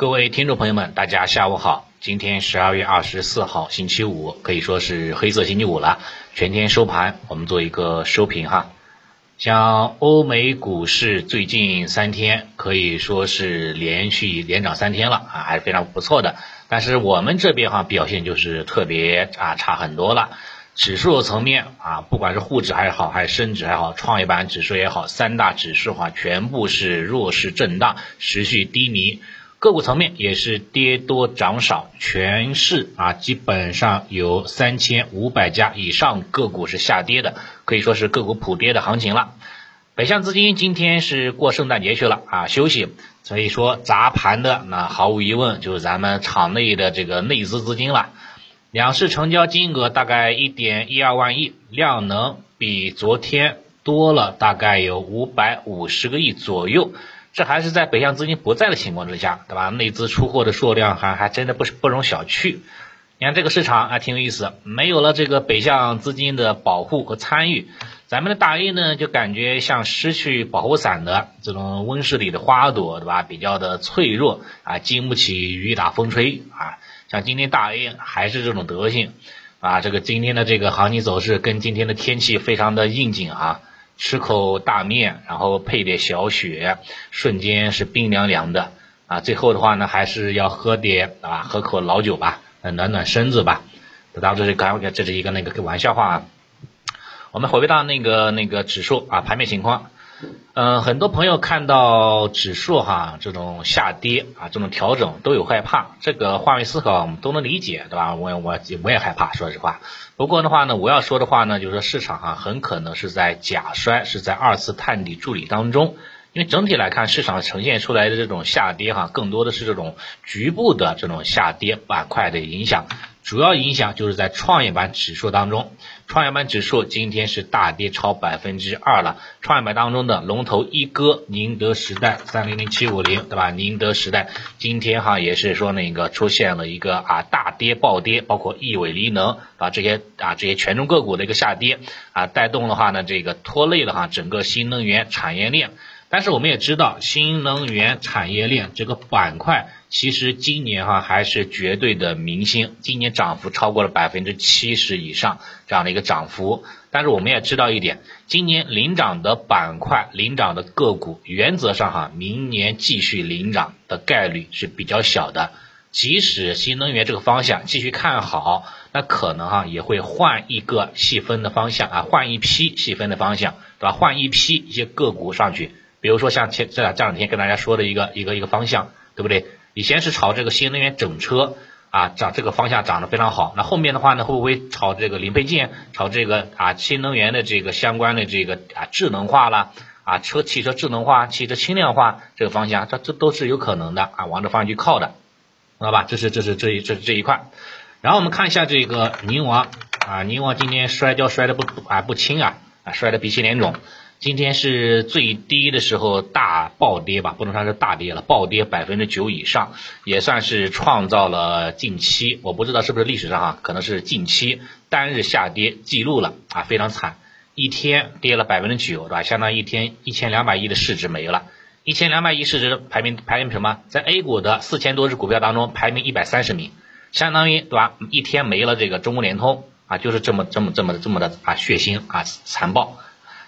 各位听众朋友们，大家下午好。今天十二月二十四号，星期五，可以说是黑色星期五了。全天收盘，我们做一个收评哈。像欧美股市最近三天可以说是连续连涨三天了啊，还是非常不错的。但是我们这边哈表现就是特别啊差很多了。指数层面啊，不管是沪指还好，还是深指还好，创业板指数也好，三大指数哈全部是弱势震荡，持续低迷。个股层面也是跌多涨少，全市啊基本上有三千五百家以上个股是下跌的，可以说是个股普跌的行情了。北向资金今天是过圣诞节去了啊休息，所以说砸盘的那毫无疑问就是咱们场内的这个内资资金了。两市成交金额大概一点一二万亿，量能比昨天多了大概有五百五十个亿左右。这还是在北向资金不在的情况之下，对吧？内资出货的数量还还真的不是不容小觑。你看这个市场还挺有意思，没有了这个北向资金的保护和参与，咱们的大 A 呢就感觉像失去保护伞的这种温室里的花朵，对吧？比较的脆弱啊，经不起雨打风吹啊。像今天大 A 还是这种德性啊，这个今天的这个行情走势跟今天的天气非常的应景啊。吃口大面，然后配点小雪，瞬间是冰凉凉的啊！最后的话呢，还是要喝点啊，喝口老酒吧，暖暖身子吧。当然这是刚，这是一个那个玩笑话啊。我们回归到那个那个指数啊，盘面情况。嗯，很多朋友看到指数哈这种下跌啊，这种调整都有害怕，这个换位思考我们都能理解，对吧？我我我也害怕，说实话。不过的话呢，我要说的话呢，就是说市场哈很可能是在假摔，是在二次探底助理当中。因为整体来看，市场呈现出来的这种下跌哈，更多的是这种局部的这种下跌板块的影响。主要影响就是在创业板指数当中，创业板指数今天是大跌超百分之二了。创业板当中的龙头一哥宁德时代三零零七五零，对吧？宁德时代今天哈也是说那个出现了一个啊大跌暴跌，包括亿纬锂能啊这些啊这些权重个股的一个下跌啊，带动的话呢这个拖累了哈整个新能源产业链。但是我们也知道，新能源产业链这个板块，其实今年哈还是绝对的明星，今年涨幅超过了百分之七十以上这样的一个涨幅。但是我们也知道一点，今年领涨的板块、领涨的个股，原则上哈，明年继续领涨的概率是比较小的。即使新能源这个方向继续看好，那可能哈也会换一个细分的方向啊，换一批细分的方向，对吧？换一批一些个股上去。比如说像前这两这两天跟大家说的一个一个一个方向，对不对？以前是炒这个新能源整车啊，涨这个方向涨得非常好。那后面的话呢，会不会炒这个零配件，炒这个啊新能源的这个相关的这个啊智能化啦，啊车汽车智能化、汽车轻量化这个方向，这这都是有可能的啊，往这方向去靠的，知道吧？这是这是这一这是这一块。然后我们看一下这个宁王啊，宁王今天摔跤摔的不啊不轻啊，啊摔的鼻青脸肿。今天是最低的时候大暴跌吧，不能算是大跌了，暴跌百分之九以上，也算是创造了近期，我不知道是不是历史上哈，可能是近期单日下跌记录了啊，非常惨，一天跌了百分之九，对吧？相当于一天一千两百亿的市值没了，一千两百亿市值排名排名什么？在 A 股的四千多只股票当中排名一百三十名，相当于对吧？一天没了这个中国联通啊，就是这么这么这么这么的啊血腥啊残暴。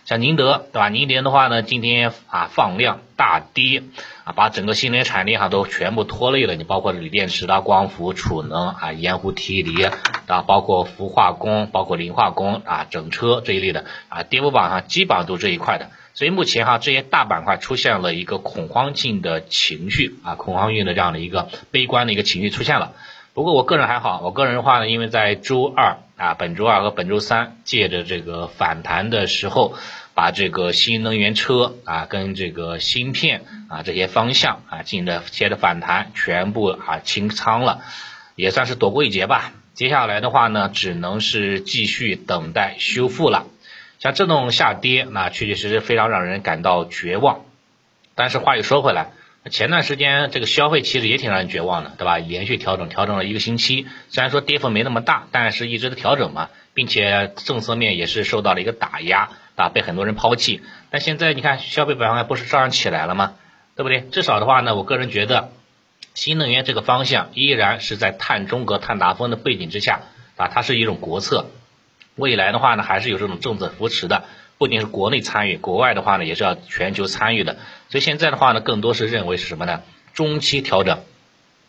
像宁德对吧？宁德的话呢，今天啊放量大跌啊，把整个新能源产业链哈都全部拖累了。你包括锂电池啦、光伏、储能啊、盐湖提锂啊，包括氟化工、包括磷化工啊、整车这一类的啊，跌幅榜上基本上都这一块的。所以目前哈这些大板块出现了一个恐慌性的情绪啊，恐慌性的这样的一个悲观的一个情绪出现了。不过我个人还好，我个人的话呢，因为在周二啊，本周二和本周三借着这个反弹的时候，把这个新能源车啊跟这个芯片啊这些方向啊进行的接着反弹，全部啊清仓了，也算是躲过一劫吧。接下来的话呢，只能是继续等待修复了。像这种下跌，那确确实实非常让人感到绝望。但是话又说回来。前段时间这个消费其实也挺让人绝望的，对吧？连续调整，调整了一个星期，虽然说跌幅没那么大，但是一直的调整嘛，并且政策面也是受到了一个打压，啊，被很多人抛弃。但现在你看消费板块不是照样起来了吗？对不对？至少的话呢，我个人觉得，新能源这个方向依然是在碳中和、碳达峰的背景之下啊，它是一种国策。未来的话呢，还是有这种政策扶持的，不仅是国内参与，国外的话呢也是要全球参与的。所以现在的话呢，更多是认为是什么呢？中期调整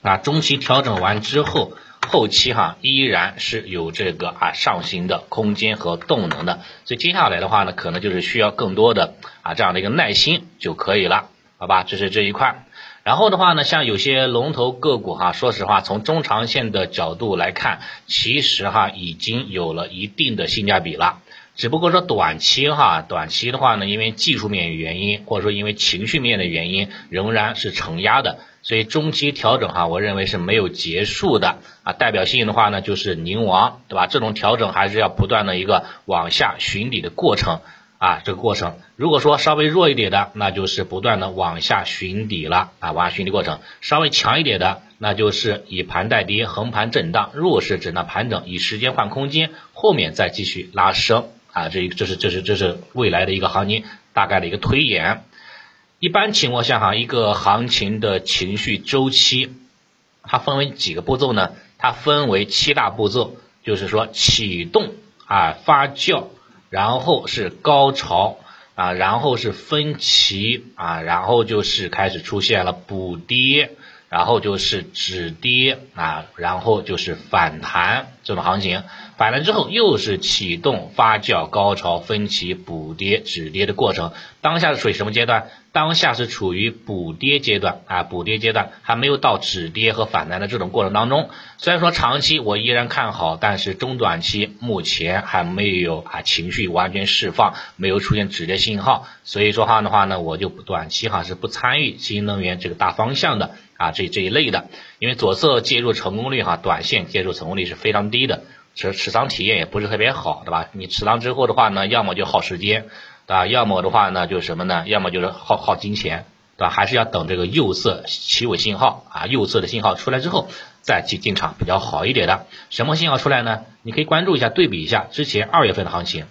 啊，中期调整完之后，后期哈依然是有这个啊上行的空间和动能的。所以接下来的话呢，可能就是需要更多的啊这样的一个耐心就可以了，好吧？这是这一块。然后的话呢，像有些龙头个股哈，说实话，从中长线的角度来看，其实哈已经有了一定的性价比了。只不过说短期哈，短期的话呢，因为技术面原因，或者说因为情绪面的原因，仍然是承压的。所以中期调整哈，我认为是没有结束的啊。代表性的话呢，就是宁王，对吧？这种调整还是要不断的一个往下寻底的过程。啊，这个过程，如果说稍微弱一点的，那就是不断的往下寻底了啊，往下寻底过程；稍微强一点的，那就是以盘带跌，横盘震荡；弱势震荡盘整，以时间换空间，后面再继续拉升啊。这一这是这是这是未来的一个行情大概的一个推演。一般情况下哈，一个行情的情绪周期，它分为几个步骤呢？它分为七大步骤，就是说启动啊，发酵。然后是高潮啊，然后是分歧啊，然后就是开始出现了补跌，然后就是止跌啊，然后就是反弹这种行情。反弹之后又是启动发酵高潮分歧补跌止跌的过程，当下是处于什么阶段？当下是处于补跌阶段啊，补跌阶段还没有到止跌和反弹的这种过程当中。虽然说长期我依然看好，但是中短期目前还没有啊情绪完全释放，没有出现止跌信号，所以说话的话呢，我就短期哈是不参与新能源这个大方向的啊这这一类的，因为左侧介入成功率哈，短线介入成功率是非常低的。持持仓体验也不是特别好，对吧？你持仓之后的话呢，要么就耗时间，对吧？要么的话呢，就是什么呢？要么就是耗耗金钱，对吧？还是要等这个右侧企稳信号啊，右侧的信号出来之后再去进场比较好一点的。什么信号出来呢？你可以关注一下，对比一下之前二月份的行情，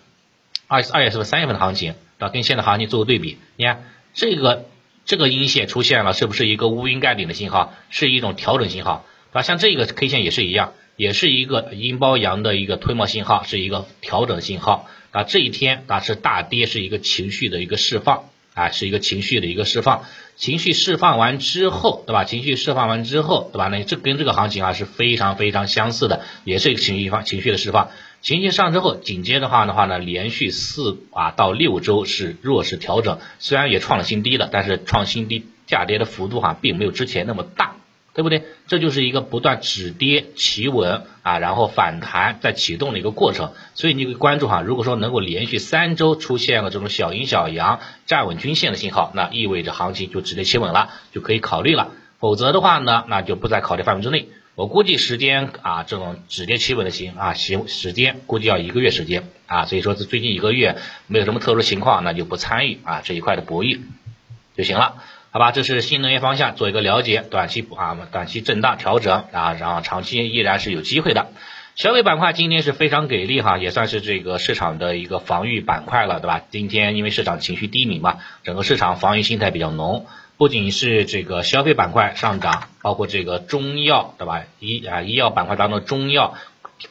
二二月份、三月份的行情，对吧？跟现在行情做个对比，你看这个这个阴线出现了，是不是一个乌云盖顶的信号？是一种调整信号，对吧？像这个 K 线也是一样。也是一个阴包阳的一个推磨信号，是一个调整信号啊。这一天啊是大跌，是一个情绪的一个释放啊，是一个情绪的一个释放。情绪释放完之后，对吧？情绪释放完之后，对吧？那这跟这个行情啊是非常非常相似的，也是一个情绪放情绪的释放。情绪上之后，紧接着话的话呢，连续四啊到六周是弱势调整，虽然也创了新低了，但是创新低下跌的幅度哈并没有之前那么大。对不对？这就是一个不断止跌企稳啊，然后反弹再启动的一个过程。所以你可以关注哈，如果说能够连续三周出现了这种小阴小阳站稳均线的信号，那意味着行情就止跌企稳了，就可以考虑了。否则的话呢，那就不在考虑范围之内。我估计时间啊，这种止跌企稳的行啊行时间估计要一个月时间啊，所以说这最近一个月没有什么特殊情况，那就不参与啊这一块的博弈就行了。好吧，这是新能源方向做一个了解，短期啊，短期震荡调整啊，然后长期依然是有机会的。消费板块今天是非常给力哈，也算是这个市场的一个防御板块了，对吧？今天因为市场情绪低迷嘛，整个市场防御心态比较浓，不仅是这个消费板块上涨，包括这个中药，对吧？医啊医药板块当中中药。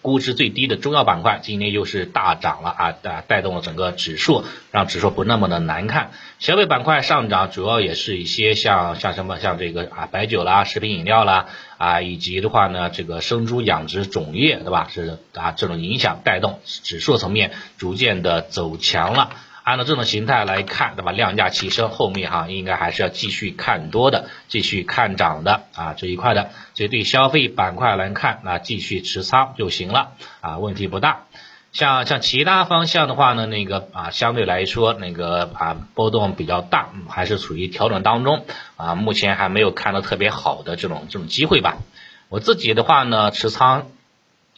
估值最低的中药板块今天又是大涨了啊，带带动了整个指数，让指数不那么的难看。消费板块上涨主要也是一些像像什么像这个啊白酒啦、食品饮料啦啊，以及的话呢这个生猪养殖种业对吧？是啊这种影响带动指数层面逐渐的走强了。按照这种形态来看，对吧？量价齐升，后面哈应该还是要继续看多的，继续看涨的啊这一块的。所以对消费板块来看，那继续持仓就行了啊，问题不大。像像其他方向的话呢，那个啊相对来说那个啊波动比较大，还是处于调整当中啊，目前还没有看到特别好的这种这种机会吧。我自己的话呢，持仓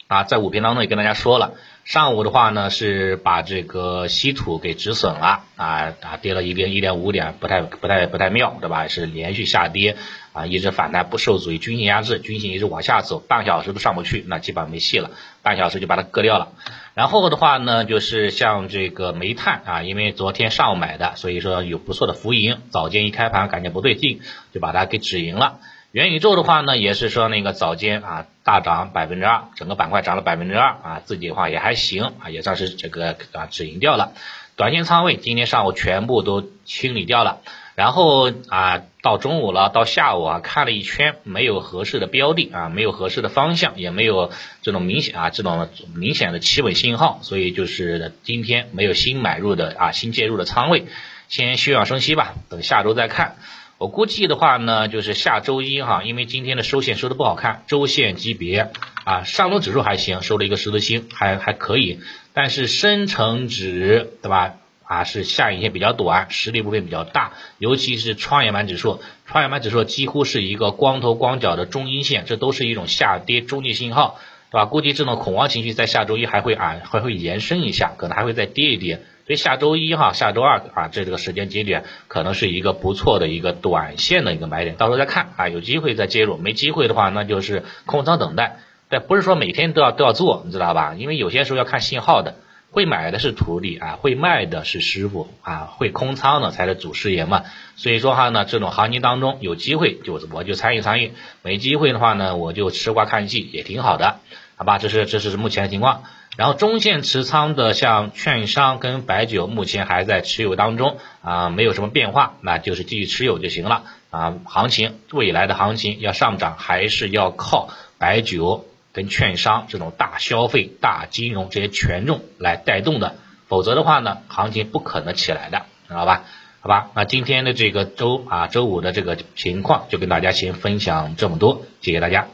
啊在五评当中也跟大家说了。上午的话呢，是把这个稀土给止损了啊啊，跌了一点一点五点，不太不太不太妙，对吧？是连续下跌啊，一直反弹不受阻于均线压制，均线一直往下走，半小时都上不去，那基本上没戏了，半小时就把它割掉了。然后的话呢，就是像这个煤炭啊，因为昨天上午买的，所以说有不错的浮盈，早间一开盘感觉不对劲，就把它给止盈了。元宇宙的话呢，也是说那个早间啊大涨百分之二，整个板块涨了百分之二啊，自己的话也还行啊，也算是这个啊止盈掉了。短线仓位今天上午全部都清理掉了。然后啊，到中午了，到下午啊，看了一圈，没有合适的标的啊，没有合适的方向，也没有这种明显啊，这种明显的企稳信号，所以就是今天没有新买入的啊，新介入的仓位，先休养生息吧，等下周再看。我估计的话呢，就是下周一哈，因为今天的收线收的不好看，周线级别啊，上证指数还行，收了一个十字星，还还可以，但是深成指对吧？啊，是下影线比较短，实力部分比较大，尤其是创业板指数，创业板指数几乎是一个光头光脚的中阴线，这都是一种下跌中继信号，对吧？估计这种恐慌情绪在下周一还会啊，还会延伸一下，可能还会再跌一跌，所以下周一哈，下周二啊，这这个时间节点可能是一个不错的一个短线的一个买点，到时候再看啊，有机会再介入，没机会的话那就是空仓等待，但不是说每天都要都要做，你知道吧？因为有些时候要看信号的。会买的是徒弟啊，会卖的是师傅啊，会空仓的才是祖师爷嘛。所以说哈呢，这种行情当中有机会就我就参与参与，没机会的话呢，我就吃瓜看戏也挺好的，好吧？这是这是目前的情况。然后中线持仓的像券商跟白酒，目前还在持有当中啊，没有什么变化，那就是继续持有就行了啊。行情未来的行情要上涨，还是要靠白酒。跟券商这种大消费、大金融这些权重来带动的，否则的话呢，行情不可能起来的，知道吧？好吧，那今天的这个周啊周五的这个情况就跟大家先分享这么多，谢谢大家。